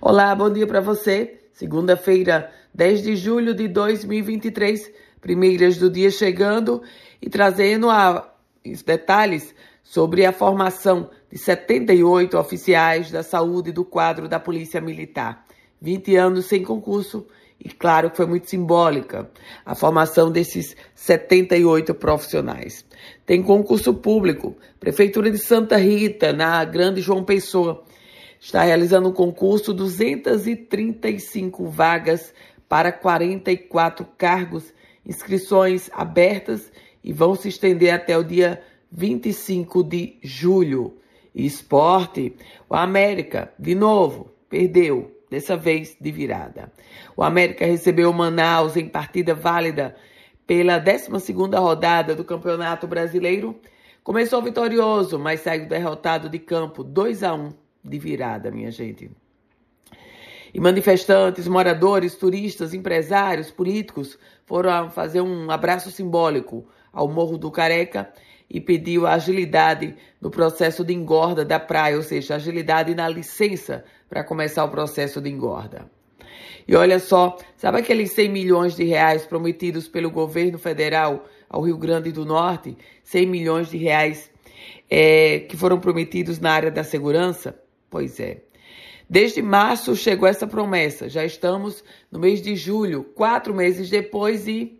Olá, bom dia para você. Segunda-feira, 10 de julho de 2023, primeiras do dia chegando e trazendo a, os detalhes sobre a formação de 78 oficiais da saúde do quadro da Polícia Militar. 20 anos sem concurso e claro foi muito simbólica a formação desses 78 profissionais. Tem concurso público, Prefeitura de Santa Rita, na Grande João Pessoa, está realizando um concurso 235 vagas para 44 cargos, inscrições abertas e vão se estender até o dia 25 de julho. esporte, o América, de novo, perdeu dessa vez de virada. O América recebeu Manaus em partida válida pela 12ª rodada do Campeonato Brasileiro. Começou vitorioso, mas saiu derrotado de campo 2 a 1 de virada, minha gente. E manifestantes, moradores, turistas, empresários, políticos foram fazer um abraço simbólico ao Morro do Careca e pediu agilidade no processo de engorda da praia, ou seja, agilidade na licença para começar o processo de engorda. E olha só, sabe aqueles 100 milhões de reais prometidos pelo governo federal ao Rio Grande do Norte? 100 milhões de reais é, que foram prometidos na área da segurança? Pois é. Desde março chegou essa promessa. Já estamos no mês de julho, quatro meses depois, e,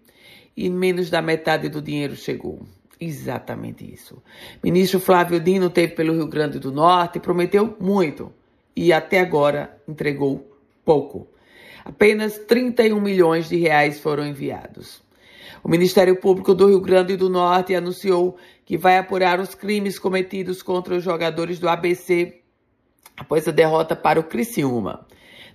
e menos da metade do dinheiro chegou. Exatamente isso. Ministro Flávio Dino teve pelo Rio Grande do Norte, prometeu muito e até agora entregou pouco. Apenas 31 milhões de reais foram enviados. O Ministério Público do Rio Grande do Norte anunciou que vai apurar os crimes cometidos contra os jogadores do ABC após a derrota para o Criciúma.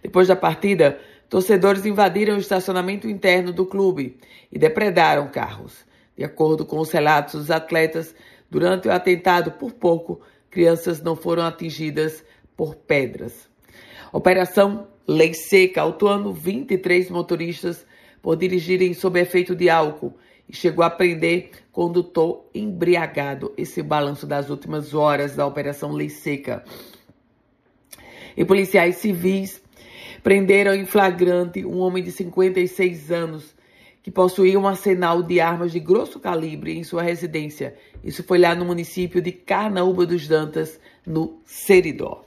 Depois da partida, torcedores invadiram o estacionamento interno do clube e depredaram carros. De acordo com os relatos dos atletas, durante o atentado, por pouco, crianças não foram atingidas por pedras. Operação Lei Seca, autuando 23 motoristas por dirigirem sob efeito de álcool e chegou a prender condutor embriagado. Esse balanço das últimas horas da Operação Lei Seca. E policiais civis prenderam em flagrante um homem de 56 anos que possuía um arsenal de armas de grosso calibre em sua residência. Isso foi lá no município de Carnaúba dos Dantas, no Seridó.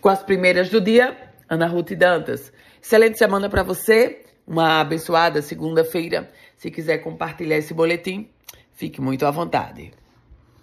Com as primeiras do dia, Ana Ruth Dantas. Excelente semana para você, uma abençoada segunda-feira. Se quiser compartilhar esse boletim, fique muito à vontade.